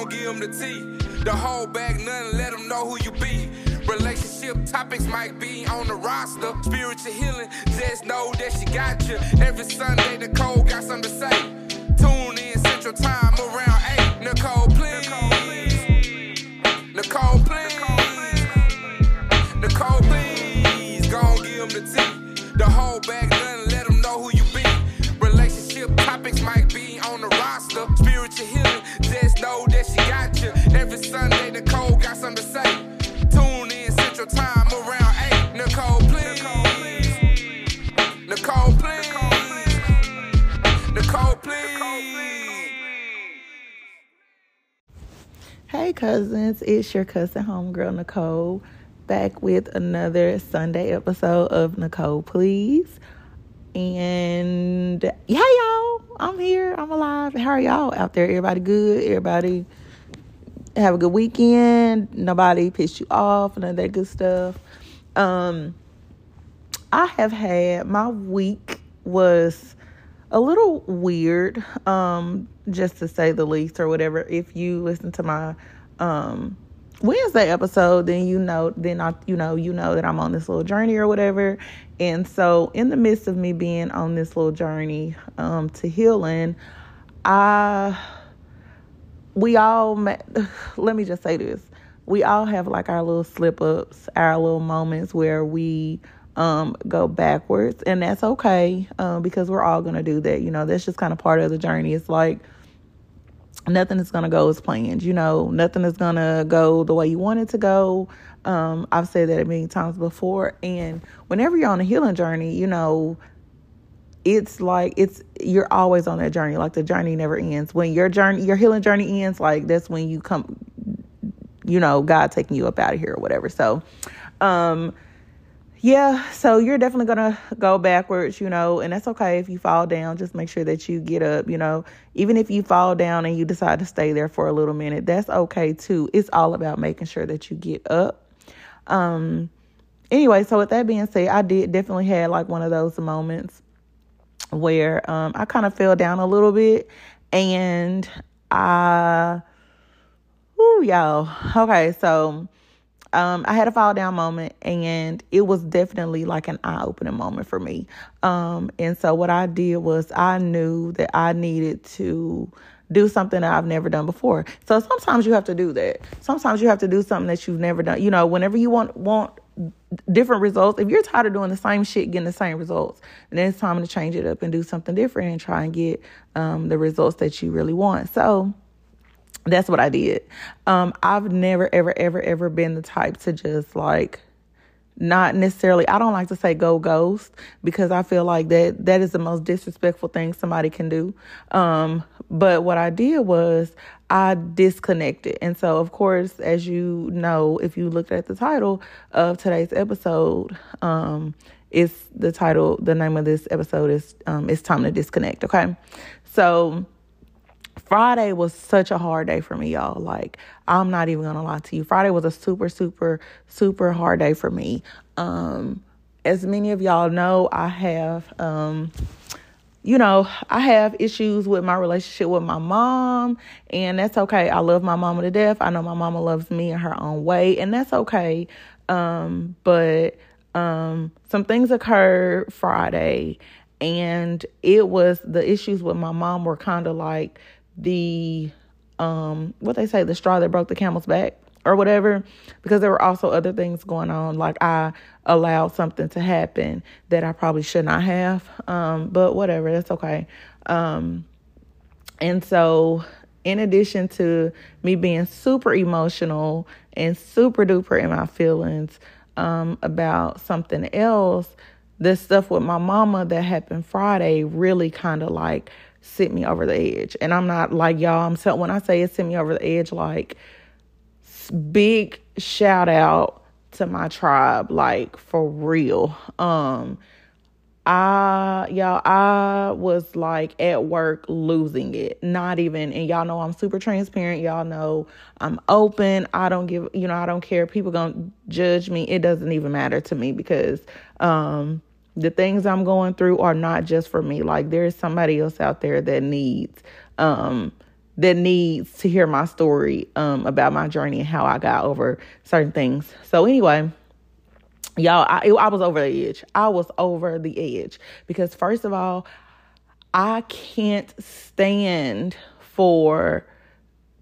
gon' give them the tea. The whole bag, nothing, let them know who you be. Relationship topics might be on the roster. Spiritual healing, just know that she got you. Every Sunday, Nicole got something to say. Tune in Central Time around 8. Nicole, please. Nicole, please. Nicole, please. Gon' give them the tea. The whole bag, nothing, let them know who you be. Relationship topics might be Every Sunday, Nicole got something to say. Tune in Central Time around 8. Nicole, please. Nicole, please. Nicole, please. Hey cousins, it's your cousin homegirl Nicole back with another Sunday episode of Nicole Please. And yeah, y'all, I'm here. I'm alive. How are y'all out there? Everybody good? Everybody have a good weekend? Nobody pissed you off? None of that good stuff. Um, I have had my week was a little weird, um, just to say the least, or whatever. If you listen to my um Wednesday episode, then you know, then I, you know, you know that I'm on this little journey or whatever. And so, in the midst of me being on this little journey um, to healing, I, we all, let me just say this: we all have like our little slip ups, our little moments where we um, go backwards, and that's okay um, because we're all gonna do that. You know, that's just kind of part of the journey. It's like nothing is to go as planned. You know, nothing is to go the way you want it to go. Um, I've said that million times before. And whenever you're on a healing journey, you know, it's like it's you're always on that journey. Like the journey never ends. When your journey, your healing journey ends, like that's when you come, you know, God taking you up out of here or whatever. So, um, yeah, so you're definitely gonna go backwards, you know, and that's okay if you fall down. Just make sure that you get up, you know. Even if you fall down and you decide to stay there for a little minute, that's okay too. It's all about making sure that you get up. Um anyway, so with that being said, I did definitely had like one of those moments where um I kind of fell down a little bit and I Ooh, y'all. Okay, so um, I had a fall down moment and it was definitely like an eye opening moment for me. Um, and so what I did was I knew that I needed to do something that I've never done before. So sometimes you have to do that. Sometimes you have to do something that you've never done. You know, whenever you want want different results, if you're tired of doing the same shit, getting the same results, then it's time to change it up and do something different and try and get um, the results that you really want. So that's what I did. Um, I've never, ever, ever, ever been the type to just like not necessarily I don't like to say go ghost because I feel like that that is the most disrespectful thing somebody can do. Um, but what I did was I disconnected. And so of course, as you know, if you looked at the title of today's episode, um, it's the title, the name of this episode is um, It's Time to Disconnect. Okay. So Friday was such a hard day for me, y'all. Like, I'm not even gonna lie to you. Friday was a super, super, super hard day for me. Um, as many of y'all know, I have, um, you know, I have issues with my relationship with my mom, and that's okay. I love my mama to death. I know my mama loves me in her own way, and that's okay. Um, but um, some things occurred Friday, and it was the issues with my mom were kind of like the um what they say the straw that broke the camel's back or whatever because there were also other things going on like I allowed something to happen that I probably should not have um but whatever that's okay um and so in addition to me being super emotional and super duper in my feelings um about something else the stuff with my mama that happened Friday really kind of like sent me over the edge. And I'm not like y'all, I'm so when I say it sent me over the edge, like big shout out to my tribe, like for real. Um I y'all I was like at work losing it. Not even and y'all know I'm super transparent. Y'all know I'm open. I don't give you know, I don't care. People gonna judge me. It doesn't even matter to me because um the things I'm going through are not just for me. Like there's somebody else out there that needs um that needs to hear my story um, about my journey and how I got over certain things. So anyway, y'all, I, I was over the edge. I was over the edge because first of all, I can't stand for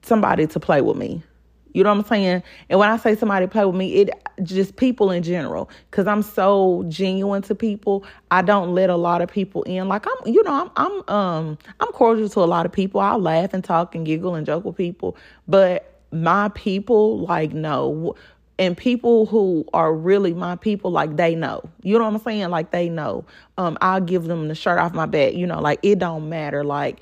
somebody to play with me. You know what I'm saying? And when I say somebody play with me, it just people in general. Cause I'm so genuine to people. I don't let a lot of people in. Like I'm, you know, I'm, I'm, um, I'm cordial to a lot of people. I laugh and talk and giggle and joke with people. But my people, like, no. And people who are really my people, like they know. You know what I'm saying? Like they know. Um, I'll give them the shirt off my back. You know, like it don't matter. Like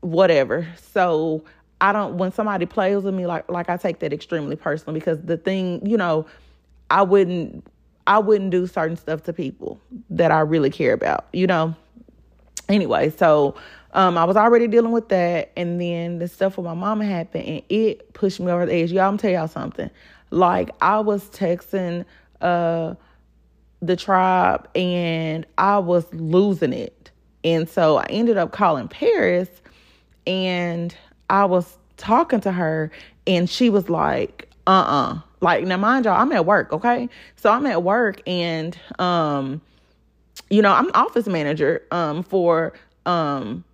whatever. So I don't when somebody plays with me like like I take that extremely personally because the thing, you know, I wouldn't I wouldn't do certain stuff to people that I really care about, you know. Anyway, so um, I was already dealing with that, and then the stuff with my mama happened, and it pushed me over the edge. Y'all, I'm tell y'all something. Like I was texting uh, the tribe, and I was losing it, and so I ended up calling Paris, and I was talking to her and she was like, uh uh-uh. uh Like, now mind y'all, I'm at work, okay? So I'm at work and um, you know, I'm office manager um for um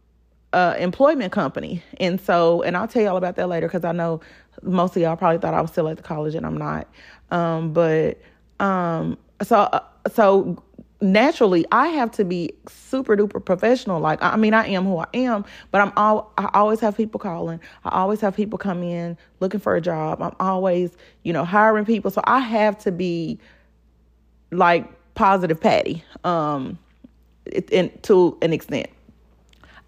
uh employment company. And so and I'll tell y'all about that later because I know most of y'all probably thought I was still at the college and I'm not. Um, but um so uh, so naturally I have to be super duper professional. Like I mean I am who I am, but I'm all I always have people calling. I always have people come in looking for a job. I'm always, you know, hiring people. So I have to be like positive Patty. Um in, to an extent.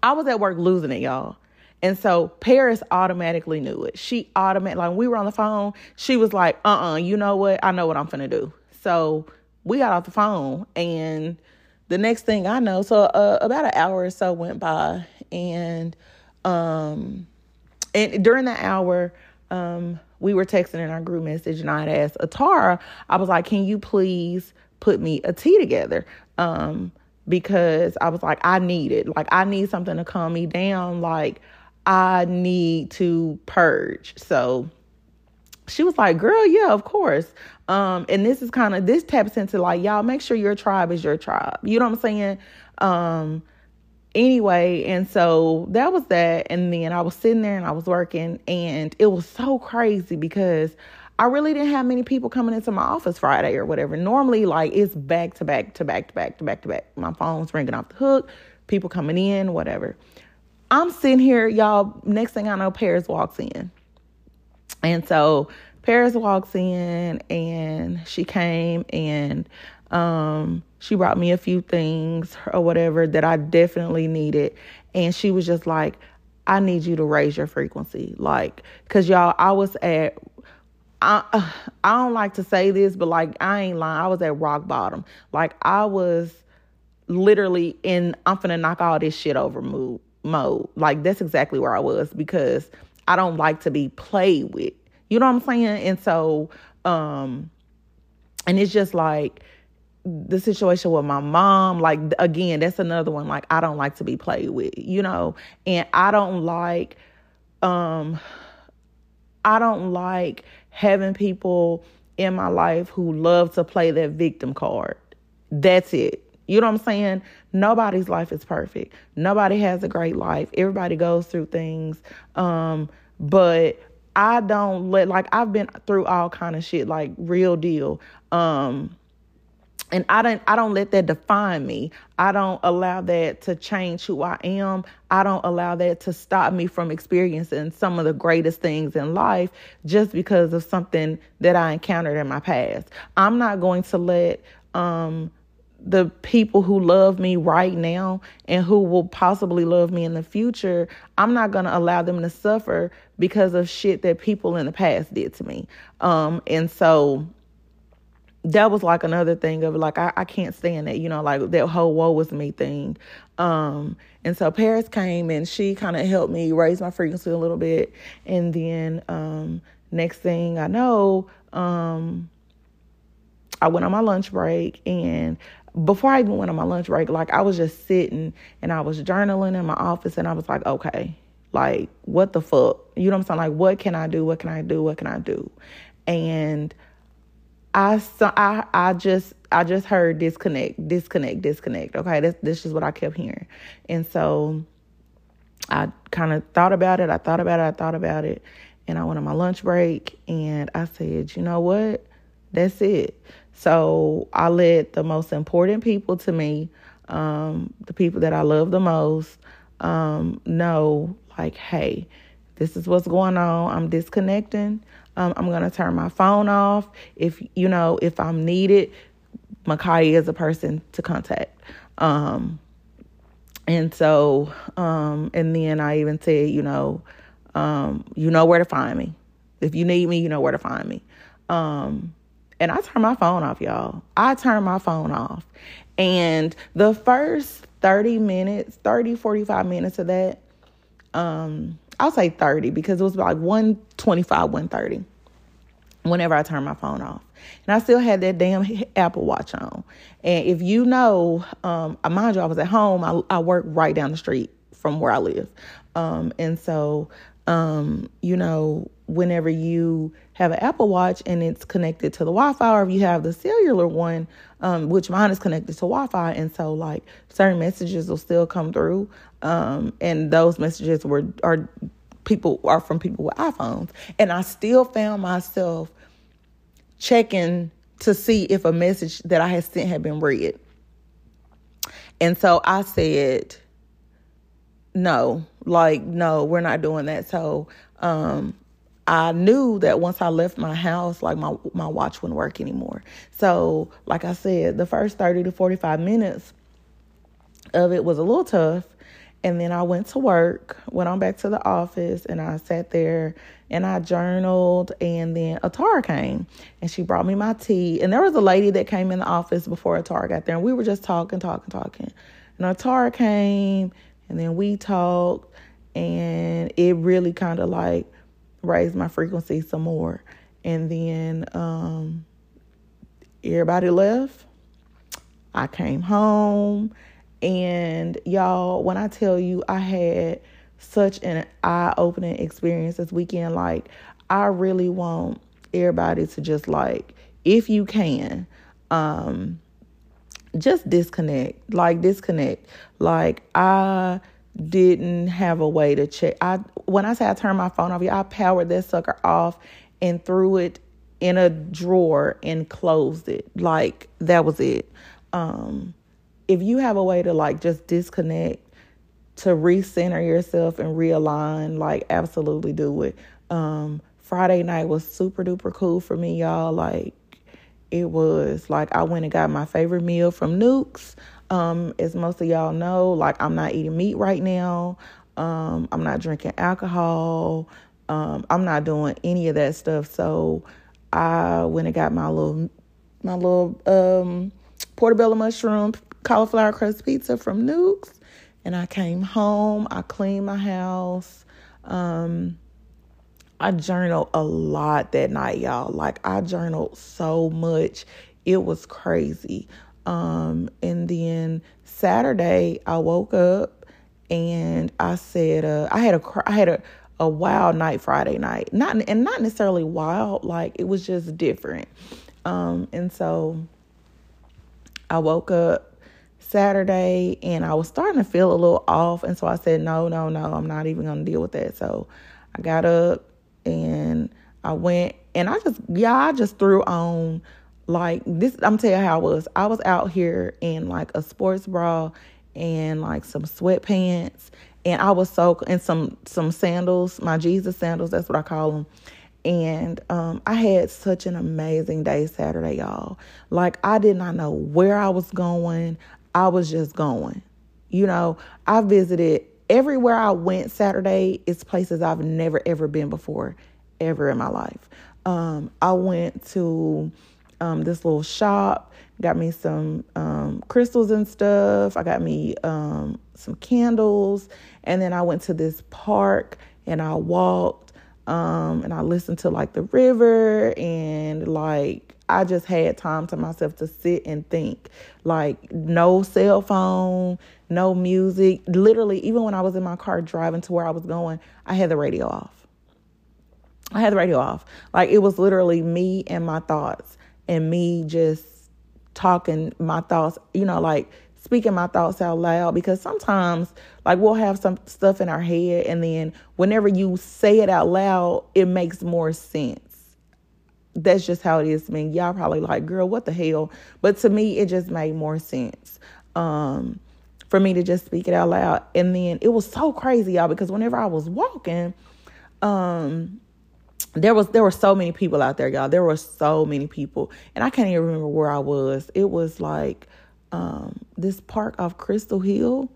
I was at work losing it, y'all. And so Paris automatically knew it. She automatically, like, we were on the phone, she was like, uh uh-uh, uh, you know what? I know what I'm finna do. So we got off the phone and the next thing I know, so uh, about an hour or so went by, and um, and during that hour, um, we were texting in our group message, and I had asked Atara, I was like, "Can you please put me a tea together?" Um, because I was like, I need it. Like, I need something to calm me down. Like, I need to purge. So she was like, "Girl, yeah, of course." Um, and this is kind of this taps into like y'all make sure your tribe is your tribe. You know what I'm saying? Um, anyway, and so that was that. And then I was sitting there and I was working, and it was so crazy because I really didn't have many people coming into my office Friday or whatever. Normally, like it's back to back to back to back to back to back. My phone's ringing off the hook, people coming in, whatever. I'm sitting here, y'all. Next thing I know, Paris walks in. And so Paris walks in and she came and um, she brought me a few things or whatever that I definitely needed. And she was just like, I need you to raise your frequency. Like, cause y'all, I was at, I, I don't like to say this, but like, I ain't lying. I was at rock bottom. Like, I was literally in, I'm finna knock all this shit over mood mode. Like, that's exactly where I was because I don't like to be played with. You know what I'm saying? And so, um, and it's just like the situation with my mom, like again, that's another one. Like I don't like to be played with, you know, and I don't like, um, I don't like having people in my life who love to play that victim card. That's it. You know what I'm saying? Nobody's life is perfect. Nobody has a great life. Everybody goes through things. Um, but I don't let like I've been through all kind of shit like real deal. Um and I don't I don't let that define me. I don't allow that to change who I am. I don't allow that to stop me from experiencing some of the greatest things in life just because of something that I encountered in my past. I'm not going to let um the people who love me right now and who will possibly love me in the future, I'm not going to allow them to suffer because of shit that people in the past did to me. Um, and so that was like another thing of like, I, I can't stand that, you know, like that whole woe was me thing. Um, and so Paris came and she kind of helped me raise my frequency a little bit. And then, um, next thing I know, um, I went on my lunch break and before I even went on my lunch break, like I was just sitting and I was journaling in my office and I was like, okay, Like, what the fuck? You know what I'm saying? Like, what can I do? What can I do? What can I do? And I I I just I just heard disconnect, disconnect, disconnect. Okay, this this is what I kept hearing, and so I kind of thought about it. I thought about it. I thought about it, and I went on my lunch break, and I said, you know what, that's it. So I let the most important people to me, um, the people that I love the most, um, know like, hey, this is what's going on. I'm disconnecting. Um, I'm gonna turn my phone off. If you know, if I'm needed, Makai is a person to contact. Um, and so, um, and then I even said, you know, um, you know where to find me. If you need me, you know where to find me. Um, and I turned my phone off, y'all. I turned my phone off. And the first 30 minutes, 30, 45 minutes of that, um, I'll say 30 because it was like 125, 130 whenever I turned my phone off. And I still had that damn Apple Watch on. And if you know, um, mind you, I was at home. I, I work right down the street from where I live. Um, and so, um, you know, whenever you have an Apple Watch and it's connected to the Wi-Fi, or if you have the cellular one, um, which mine is connected to Wi-Fi, and so like certain messages will still come through, um, and those messages were are people are from people with iPhones, and I still found myself checking to see if a message that I had sent had been read, and so I said, no, like no, we're not doing that. So um, I knew that once I left my house, like my my watch wouldn't work anymore. So, like I said, the first 30 to 45 minutes of it was a little tough. And then I went to work, went on back to the office, and I sat there and I journaled. And then Atara came and she brought me my tea. And there was a lady that came in the office before Atara got there, and we were just talking, talking, talking. And Atara came, and then we talked, and it really kind of like raised my frequency some more. And then um, everybody left. I came home. And y'all, when I tell you I had such an eye opening experience this weekend, like, I really want everybody to just, like, if you can, um, just disconnect. Like, disconnect. Like, I didn't have a way to check. I when I say I turned my phone off, yeah, I powered that sucker off and threw it in a drawer and closed it. Like that was it. Um, if you have a way to like just disconnect, to recenter yourself and realign, like absolutely do it. Um, Friday night was super duper cool for me, y'all. Like it was like I went and got my favorite meal from Newk's. Um, as most of y'all know, like I'm not eating meat right now. Um, I'm not drinking alcohol. Um, I'm not doing any of that stuff. So I went and got my little my little um, portobello mushroom cauliflower crust pizza from Newk's, and I came home. I cleaned my house. Um, I journaled a lot that night, y'all. Like I journaled so much. It was crazy. Um, and then Saturday, I woke up and I said, uh, I had a, I had a, a wild night Friday night. Not and not necessarily wild, like it was just different. Um, and so I woke up Saturday and I was starting to feel a little off, and so I said, no, no, no, I'm not even gonna deal with that. So I got up and I went and I just yeah, I just threw on like this, I'm telling you how I was. I was out here in like a sports bra and like some sweatpants, and I was so and some some sandals, my Jesus sandals. That's what I call them. And um, I had such an amazing day Saturday, y'all. Like I did not know where I was going. I was just going. You know, I visited everywhere I went Saturday. It's places I've never ever been before, ever in my life. Um, I went to um, this little shop, got me some um, crystals and stuff. I got me um, some candles. And then I went to this park and I walked Um, and I listened to like the river and like I just had time to myself to sit and think. Like no cell phone, no music. Literally, even when I was in my car driving to where I was going, I had the radio off. I had the radio off. Like it was literally me and my thoughts and me just talking my thoughts, you know, like speaking my thoughts out loud because sometimes like we'll have some stuff in our head and then whenever you say it out loud, it makes more sense. That's just how it is to me. Y'all probably like, girl, what the hell? But to me, it just made more sense. Um, for me to just speak it out loud. And then it was so crazy, y'all, because whenever I was walking, um, there was there were so many people out there, y'all. There were so many people, and I can't even remember where I was. It was like um, this park off Crystal Hill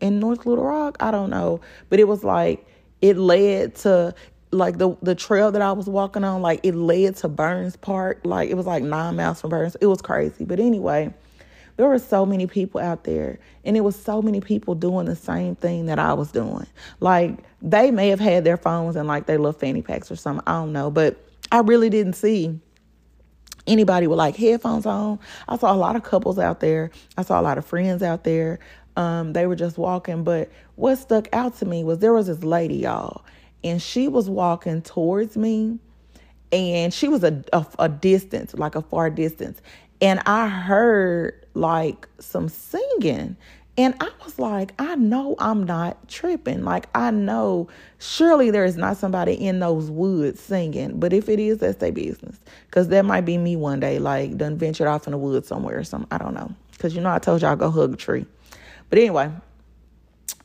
in North Little Rock. I don't know, but it was like it led to like the the trail that I was walking on. Like it led to Burns Park. Like it was like nine miles from Burns. It was crazy, but anyway there were so many people out there and it was so many people doing the same thing that I was doing. Like they may have had their phones and like their little fanny packs or something. I don't know, but I really didn't see anybody with like headphones on. I saw a lot of couples out there. I saw a lot of friends out there. Um, they were just walking, but what stuck out to me was there was this lady, y'all, and she was walking towards me and she was a, a, a distance, like a far distance. And I heard like some singing. And I was like, I know I'm not tripping. Like, I know surely there is not somebody in those woods singing. But if it is, that's their business. Because that might be me one day, like, done ventured off in the woods somewhere or something. I don't know. Because, you know, I told y'all go hug a tree. But anyway,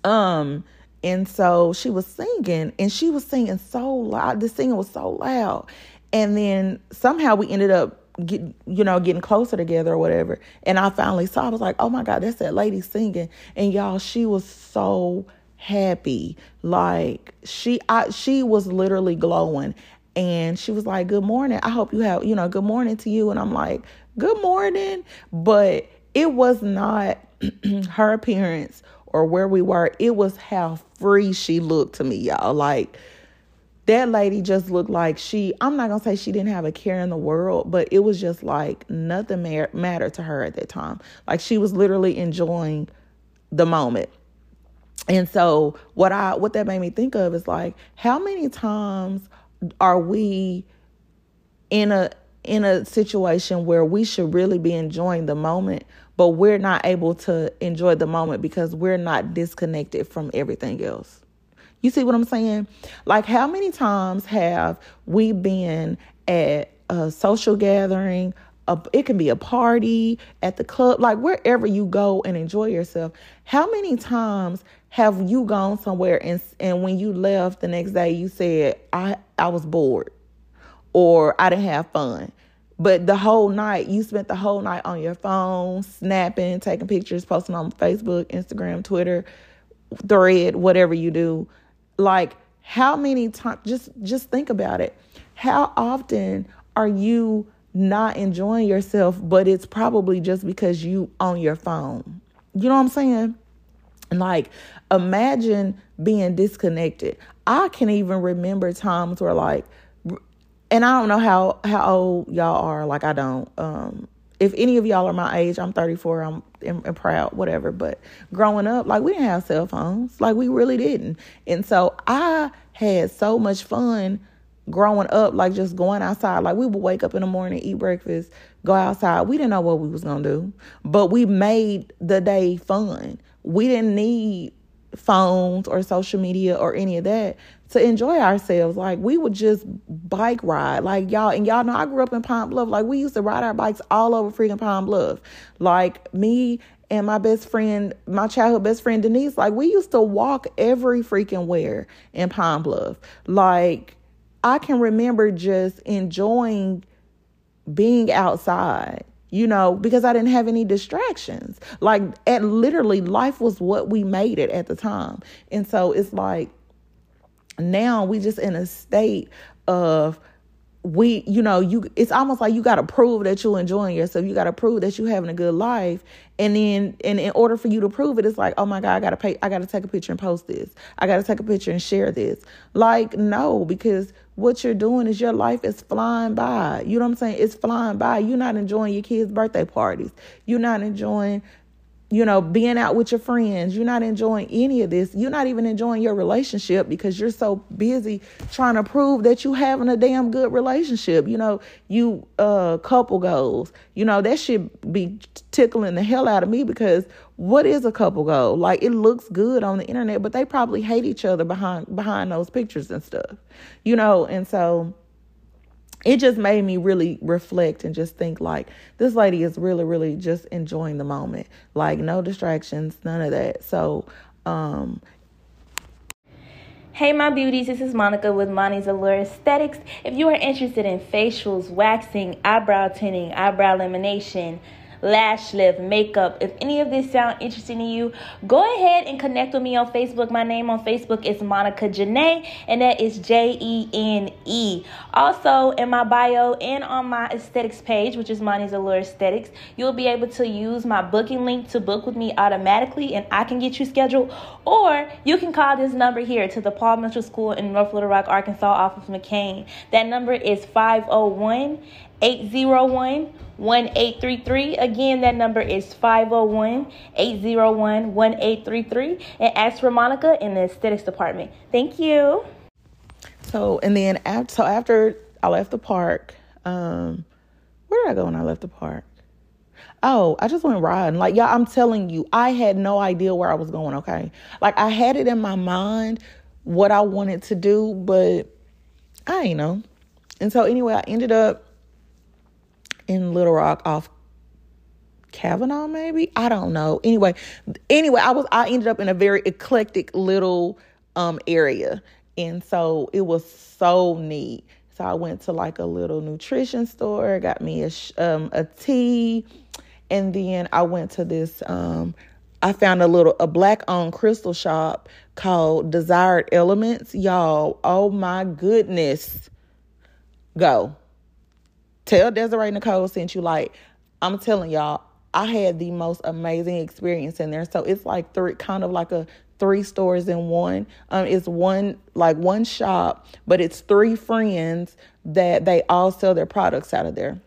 um, and so she was singing, and she was singing so loud. The singing was so loud. And then somehow we ended up get you know getting closer together or whatever. And i finally saw i was like oh my god that's that lady singing. And y'all she was so happy. Like she i she was literally glowing. And she was like good morning. I hope you have you know good morning to you. And i'm like good morning. But it was not her appearance or where we were it was how free she looked to me y'all. Like that lady just looked like she i'm not gonna say she didn't have a care in the world but it was just like nothing ma- mattered to her at that time. Like she was literally enjoying the moment. And so what i what that made me think of is like how many times are we in a in a situation where we should really be enjoying the moment but we're not able to enjoy the moment because we're not disconnected from everything else you see what I'm saying? Like, how many times have we been at a social gathering? A, it can be a party at the club, like wherever you go and enjoy yourself. How many times have you gone somewhere and and when you left the next day, you said, "I I was bored," or "I didn't have fun." But the whole night, you spent the whole night on your phone, snapping, taking pictures, posting on Facebook, Instagram, Twitter, thread, whatever you do like how many times just just think about it. How often are you not enjoying yourself, but it's probably just because you on your phone. You know what I'm saying? Like imagine being disconnected. I can even remember times where like and I don't know how how old y'all are, like I don't. Um if any of y'all are my age, I'm 34, I'm, I'm, I'm, proud, whatever. But growing up, like we didn't have cell phones, like we really didn't. And so I had so much fun growing up, like just going outside. Like we would wake up in the morning, eat breakfast, go outside. We didn't know what we was gonna do, but we made the day fun. We didn't need phones or social media or any of that to enjoy ourselves. Like we would just bike ride. Like y'all and y'all know I grew up in Pine Bluff. Like we used to ride our bikes all over freaking Pine Bluff. Like me and my best friend, my childhood best friend Denise, like we used to walk every freaking where in Pine Bluff. Like I can remember just enjoying being outside you know, because I didn't have any distractions. Like, at literally, life was what we made it at the time. And so it's like now we just in a state of we you know you it's almost like you got to prove that you're enjoying yourself. You got to prove that you're having a good life. And then and in order for you to prove it it's like oh my god i gotta pay i gotta take a picture and post this. I gotta take a picture and share this. Like no because what you're doing is your life is flying by. You know what i'm saying? It's flying by. You're not enjoying your kids birthday parties. You're not enjoying you know, being out with your friends. You're not enjoying any of this. You're not even enjoying your relationship because you're so busy trying to prove that you having a damn good relationship. You know, you uh couple goals. You know, that should be tickling the hell out of me because what is a couple goal? Like it looks good on the internet, but they probably hate each other behind behind those pictures and stuff. You know, and so it just made me really reflect and just think like this lady is really really just enjoying the moment like no distractions none of that so um Hey, my beauties, this is Monica with Monty's Allure Aesthetics. If you are interested in facials, waxing, eyebrow tinting, eyebrow lamination, lash lift, makeup. If any of this sound interesting to you, go ahead and connect with me on Facebook. My name on Facebook is Monica Jene, and that is J E N E. Also, in my bio and on my aesthetics page, which is Monty's Allure Aesthetics, you'll be able to use my booking link to book with me automatically, and I can get you scheduled. Or you can call this number here to the Paul Mitchell School in North Little Rock, Arkansas, off of McCain. That number is 501 801 1833. Again, that number is 501 801 1833. And ask for Monica in the aesthetics department. Thank you. So, and then after, so after I left the park, um, where did I go when I left the park? Oh, I just went riding. Like, yeah, I'm telling you, I had no idea where I was going, okay? Like, I had it in my mind what I wanted to do, but I ain't know. And so, anyway, I ended up in Little Rock off Kavanaugh, maybe I don't know. Anyway, anyway, I was I ended up in a very eclectic little um area, and so it was so neat. So I went to like a little nutrition store, got me a um a tea, and then I went to this um I found a little a black owned crystal shop called Desired Elements. Y'all, oh my goodness. Go. Tell Desiree Nicole sent you. Like, I'm telling y'all, I had the most amazing experience in there. So it's like three, kind of like a three stores in one. Um, it's one like one shop, but it's three friends that they all sell their products out of there.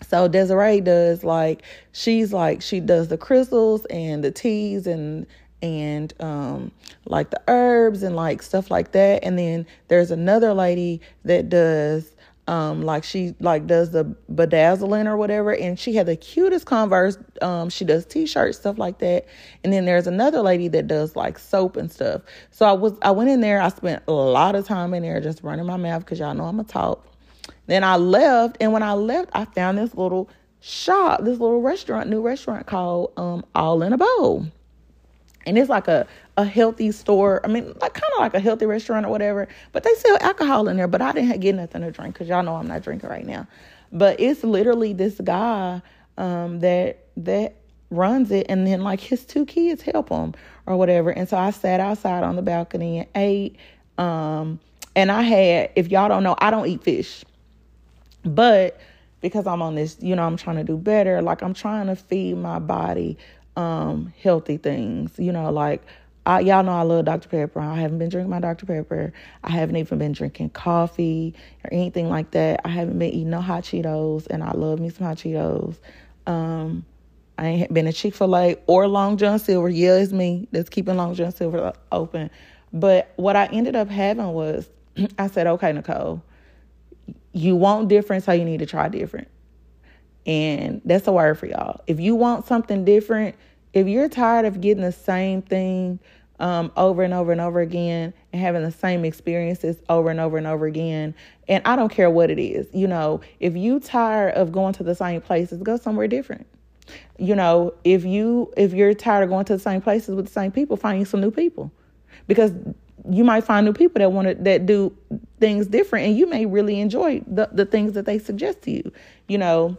So Desiree does like she's like she does the crystals and the teas and and um like the herbs and like stuff like that. And then there's another lady that does um like she like does the bedazzling or whatever and she had the cutest converse. Um she does t-shirts stuff like that. And then there's another lady that does like soap and stuff. So i was i went in there i spent a lot of time in there just running my mouth because y'all know i'm a talk. Then i left and when i left i found this little shop this little restaurant new restaurant called um all in a bowl and it's like a a healthy store. I mean, like kind of like a healthy restaurant or whatever. But they sell alcohol in there. But I didn't get nothing to drink because y'all know I'm not drinking right now. But it's literally this guy um, that that runs it, and then like his two kids help him or whatever. And so I sat outside on the balcony and ate. Um, and I had, if y'all don't know, I don't eat fish, but because I'm on this, you know, I'm trying to do better. Like I'm trying to feed my body um healthy things, you know, like I, y'all know I love Dr. Pepper. I haven't been drinking my Dr. Pepper. I haven't even been drinking coffee or anything like that. I haven't been eating no hot Cheetos, and I love me some hot Cheetos. Um, I ain't been a Chick fil A or Long John Silver. Yeah, it's me that's keeping Long John Silver open. But what I ended up having was I said, okay, Nicole, you want different, so you need to try different. And that's a word for y'all. If you want something different, if you're tired of getting the same thing um, over and over and over again and having the same experiences over and over and over again, and I don't care what it is, you know, if you tired of going to the same places, go somewhere different. You know, if you if you're tired of going to the same places with the same people, find some new people, because you might find new people that want to that do things different, and you may really enjoy the the things that they suggest to you. You know,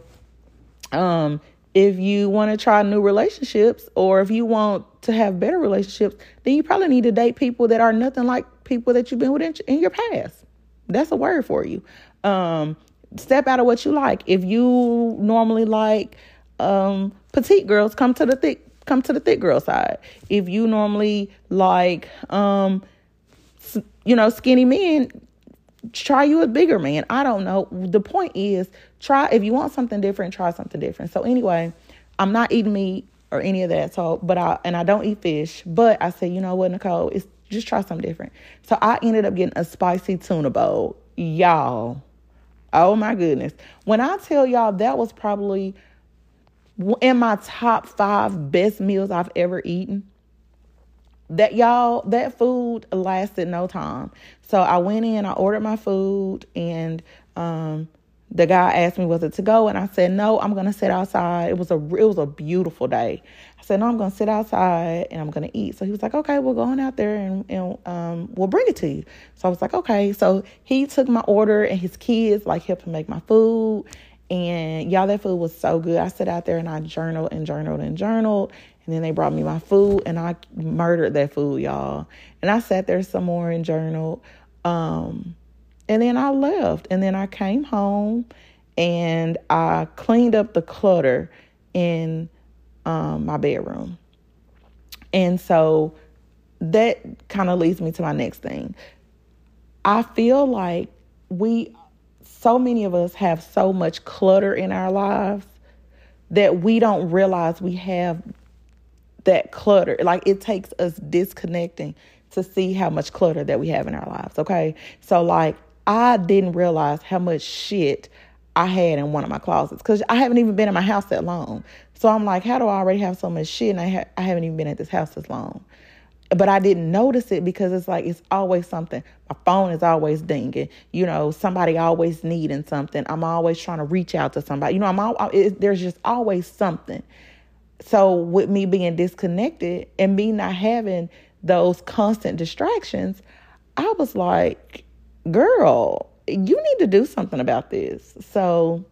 um, if you want to try new relationships or if you want to have better relationships, then you probably need to date people that are nothing like people that you've been with in, in your past. That's a word for you. Um, step out of what you like. If you normally like um, petite girls, come to the thick come to the thick girl side. If you normally like um, you know skinny men, try you a bigger man. I don't know. The point is, try if you want something different, try something different. So anyway, I'm not eating meat or any of that. So, but I and I don't eat fish. But I said, you know what, Nicole, it's just try something different. So I ended up getting a spicy tuna bowl, y'all. Oh my goodness! When I tell y'all that was probably in my top five best meals I've ever eaten that y'all that food lasted no time so i went in i ordered my food and um the guy asked me was it to go? And i said no i'm gonna sit outside. It was a it was a beautiful day. I said no i'm gonna sit outside and i'm gonna eat. So he was like okay we're going out there and, and um, we'll bring it to you. So i was like okay. So he took my order and his kids like helped him make my food. And y'all that food was so good. I sat out there and i journaled and journaled and journaled. And then they brought me my food and I murdered that food, y'all. And I sat there some more and journaled. Um, and then I left. And then I came home and I cleaned up the clutter in um, my bedroom. And so that kind of leads me to my next thing. I feel like we, so many of us have so much clutter in our lives that we don't realize we have that clutter. Like it takes us disconnecting to see how much clutter that we have in our lives. Okay. So, like, I didn't realize how much shit I had in one of my closets because I haven't even been in my house that long. So, I'm like, how do I already have so much shit and I, ha- I haven't even been at this house as long? But I didn't notice it because it's like it's always something. My phone is always dinging. You know, somebody always needing something. I'm always trying to reach out to somebody. You know, I'm all, it, there's just always something. So with me being disconnected and me not having those constant distractions, I was like, girl, you need to do something about this. So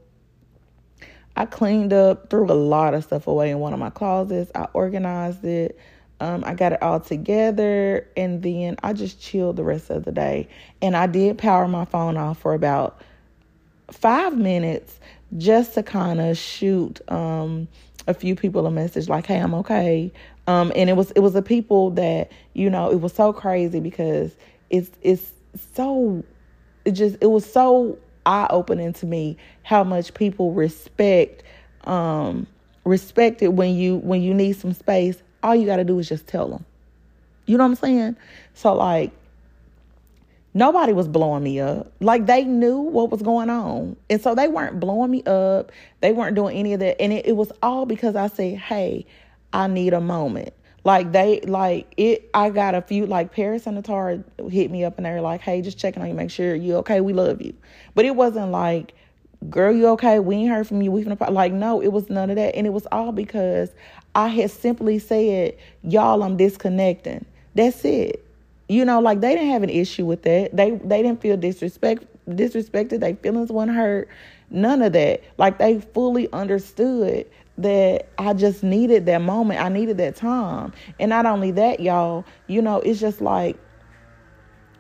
I cleaned up, threw a lot of stuff away in one of my closets. I organized it. Um, I got it all together and then I just chilled the rest of the day. And I did power my phone off for about five minutes just to kind of shoot um, a few people a message like, "Hey, I'm okay." Um, and it was it was the people that you know it was so crazy because it's it's so it just it was so eye opening to me how much people respect um respect it when you when you need some space. All you got to do is just tell them. You know what I'm saying? So like Nobody was blowing me up. Like they knew what was going on. And so they weren't blowing me up. They weren't doing any of that. And it, it was all because I said, hey, I need a moment. Like they like it I got a few like Paris and Natara hit me up and they were like, hey, just checking on you, make sure you okay, we love you. But it wasn't like, girl, you okay? We ain't heard from you. We finna like no, it was none of that. And it was all because I had simply said, Y'all, I'm disconnecting. That's it. You know, like they didn't have an issue with that. They they didn't feel disrespect disrespected. Their feelings weren't hurt. None of that. Like they fully understood that I just needed that moment. I needed that time. And not only that, y'all, you know, it's just like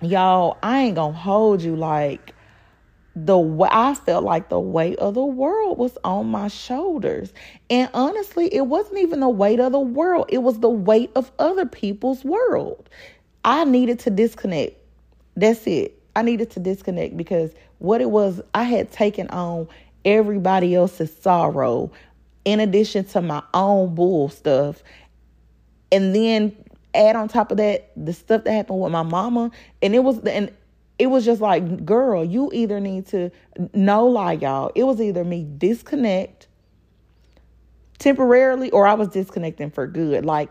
y'all, I ain't gonna hold you like the way I felt like the weight of the world was on my shoulders. And honestly, it wasn't even the weight of the world, it was the weight of other people's world. I needed to disconnect. That's it. I needed to disconnect because what it was, I had taken on everybody else's sorrow in addition to my own bull stuff. And then add on top of that the stuff that happened with my mama. And it was, and it was just like, girl, you either need to, no lie, y'all. It was either me disconnect temporarily or I was disconnecting for good. Like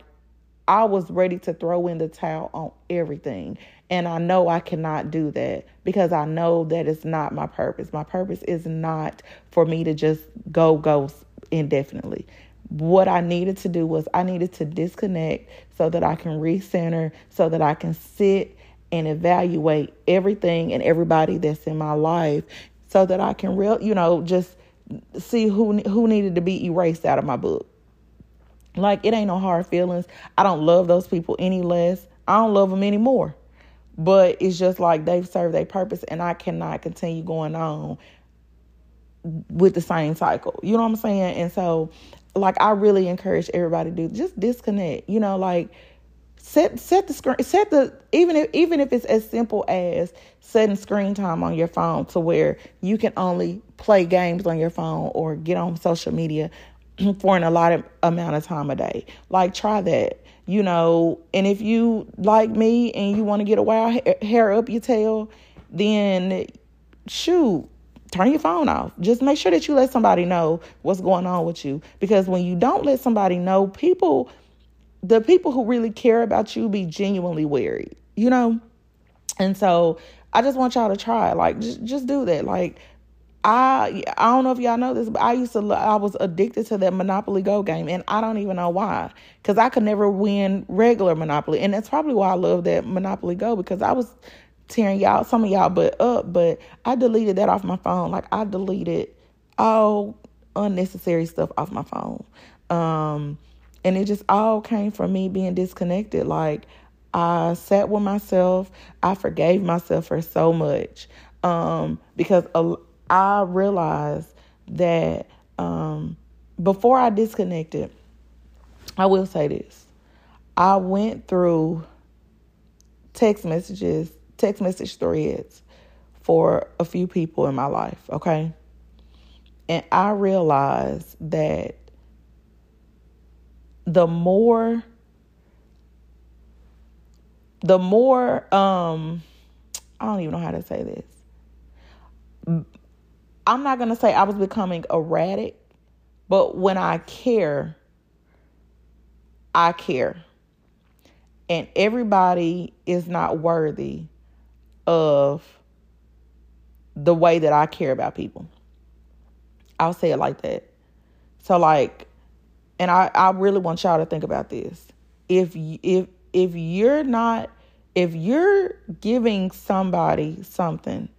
I was ready to throw in the towel on everything. And I know I cannot do that because I know that it's not my purpose. My purpose is not for me to just go ghost indefinitely. What I needed to do was I needed to disconnect so that I can recenter, so that I can sit and evaluate everything and everybody that's in my life so that I can real, you know, just see who who needed to be erased out of my book. Like it ain't no hard feelings. I don't love those people any less. I don't love them anymore. but it's just like they've served their purpose and I cannot continue going on with the same cycle. You know what I'm saying? And so like I really encourage everybody to just disconnect. You know, like set set the screen set the even if even if it's as simple as setting screen time on your phone to where you can only play games on your phone or get on social media for an allotted amount of time a day. Like try that. You know, and if you like me and you want to get a wild hair up your tail, then shoot, turn your phone off. Just make sure that you let somebody know what's going on with you. Because when you don't let somebody know, people, the people who really care about you be genuinely wary, you know? And so I just want y'all to try. Like, just, just do that. Like, I I don't know if y'all know this, but I used to I was addicted to that Monopoly Go game, and I don't even know why. Because I could never win regular Monopoly, and that's probably why I love that Monopoly Go because I was tearing y'all, some of y'all, but up. But I deleted that off my phone. Like I deleted all unnecessary stuff off my phone. Um, and it just all came from me being disconnected. Like I sat with myself. I forgave myself for so much. Um, because I realized that um, before I disconnected, I will say this. I went through text messages text message threads for a few people in my life, okay? And I realized that the more the more um I don't even know how to say this. I'm not going to say I was becoming erratic, but when I care, I care. And everybody is not worthy of the way that I care about people. I'll say it like that. So like and I I really want y'all to think about this. If if if you're not if you're giving somebody something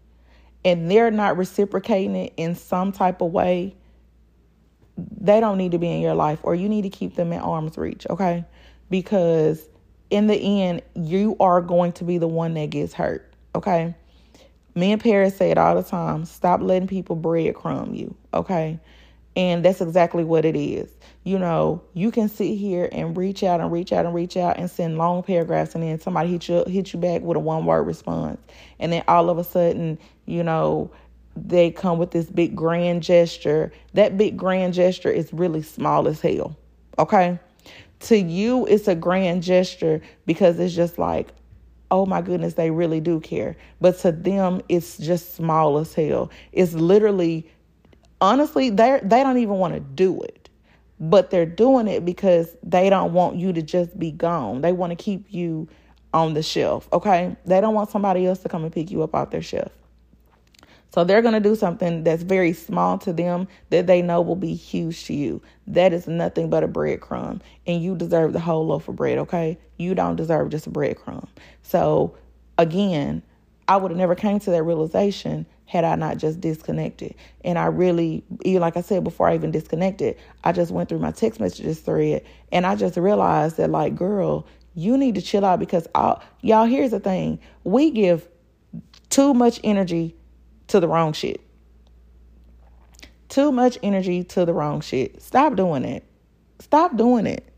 and they're not reciprocating it in some type of way, they don't need to be in your life or you need to keep them at arm's reach, okay? Because in the end, you are going to be the one that gets hurt. Okay. Me and Paris say it all the time. Stop letting people breadcrumb you. Okay. And that's exactly what it is. You know, you can sit here and reach out and reach out and reach out and send long paragraphs, and then somebody hit you hit you back with a one word response, and then all of a sudden, you know, they come with this big grand gesture. That big grand gesture is really small as hell. Okay, to you, it's a grand gesture because it's just like, oh my goodness, they really do care. But to them, it's just small as hell. It's literally, honestly, they they don't even want to do it, but they're doing it because they don't want you to just be gone. They want to keep you on the shelf. Okay, they don't want somebody else to come and pick you up off their shelf. So they're going to do something that's very small to them that they know will be huge to you. That is nothing but a breadcrumb. And you deserve the whole loaf of bread, okay? You don't deserve just a breadcrumb. So again, I would have never came to that realization had I not just disconnected. And I really, like I said before I even disconnected, I just went through my text messages thread and I just realized that, like, girl, you need to chill out because I'll, y'all, here's the thing we give too much energy to the wrong shit. Too much energy to the wrong shit. Stop doing it. Stop doing it.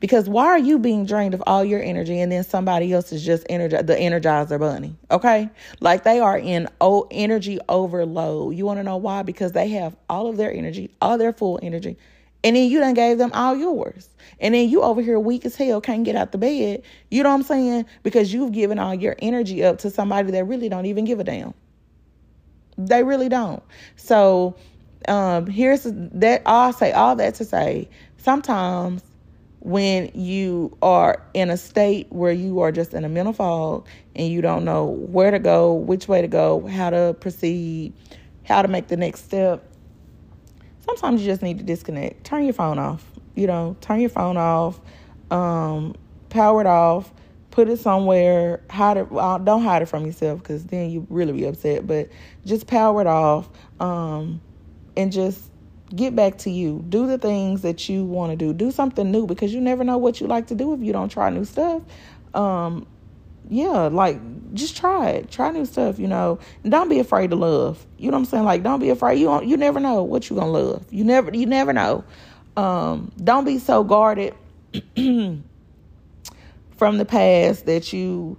Because why are you being drained of all your energy and then somebody else is just energi- the energizer bunny? Okay? Like they are in o- energy overload. You want to know why? Because they have all of their energy, all their full energy. And then you done gave them all yours. And then you over here weak as hell, can't get out the bed. You know what I'm saying? Because you've given all your energy up to somebody that really don't even give a damn. They really don't. So um, here's that. I'll say all that to say sometimes when you are in a state where you are just in a mental fog and you don't know where to go, which way to go, how to proceed, how to make the next step, sometimes you just need to disconnect. Turn your phone off. You know, turn your phone off, um, power it off, put it somewhere, hide it. Well, don't hide it from yourself because then you really be upset. But just power it off, um, and just get back to you. Do the things that you want to do. Do something new because you never know what you like to do if you don't try new stuff. Um, yeah, like just try it. Try new stuff, you know. And don't be afraid to love. You know what I'm saying? Like don't be afraid. You you never know what you're gonna love. You never you never know. Um, don't be so guarded from the past that you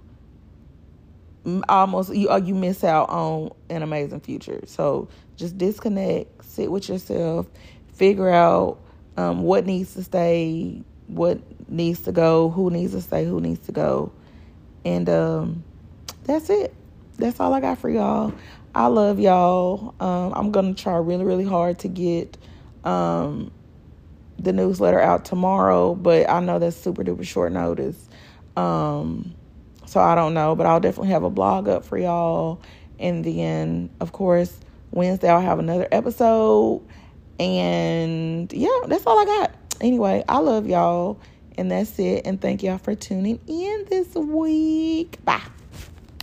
almost you or you miss out on an amazing future. So just disconnect, sit with yourself, figure out um, what needs to stay, what needs to go, who needs to stay, who needs to go, and um, that's it. That's all I got for y'all. I love y'all. Um, I'm gonna try really, really hard to get um, the newsletter out tomorrow, but I know that's super duper short notice. Um, so I don't know, but I'll definitely have a blog up for y'all. And then, of course, Wednesday I'll have another episode. And yeah, that's all I got. Anyway, I love y'all. And that's it. And thank y'all for tuning in this week. Bye.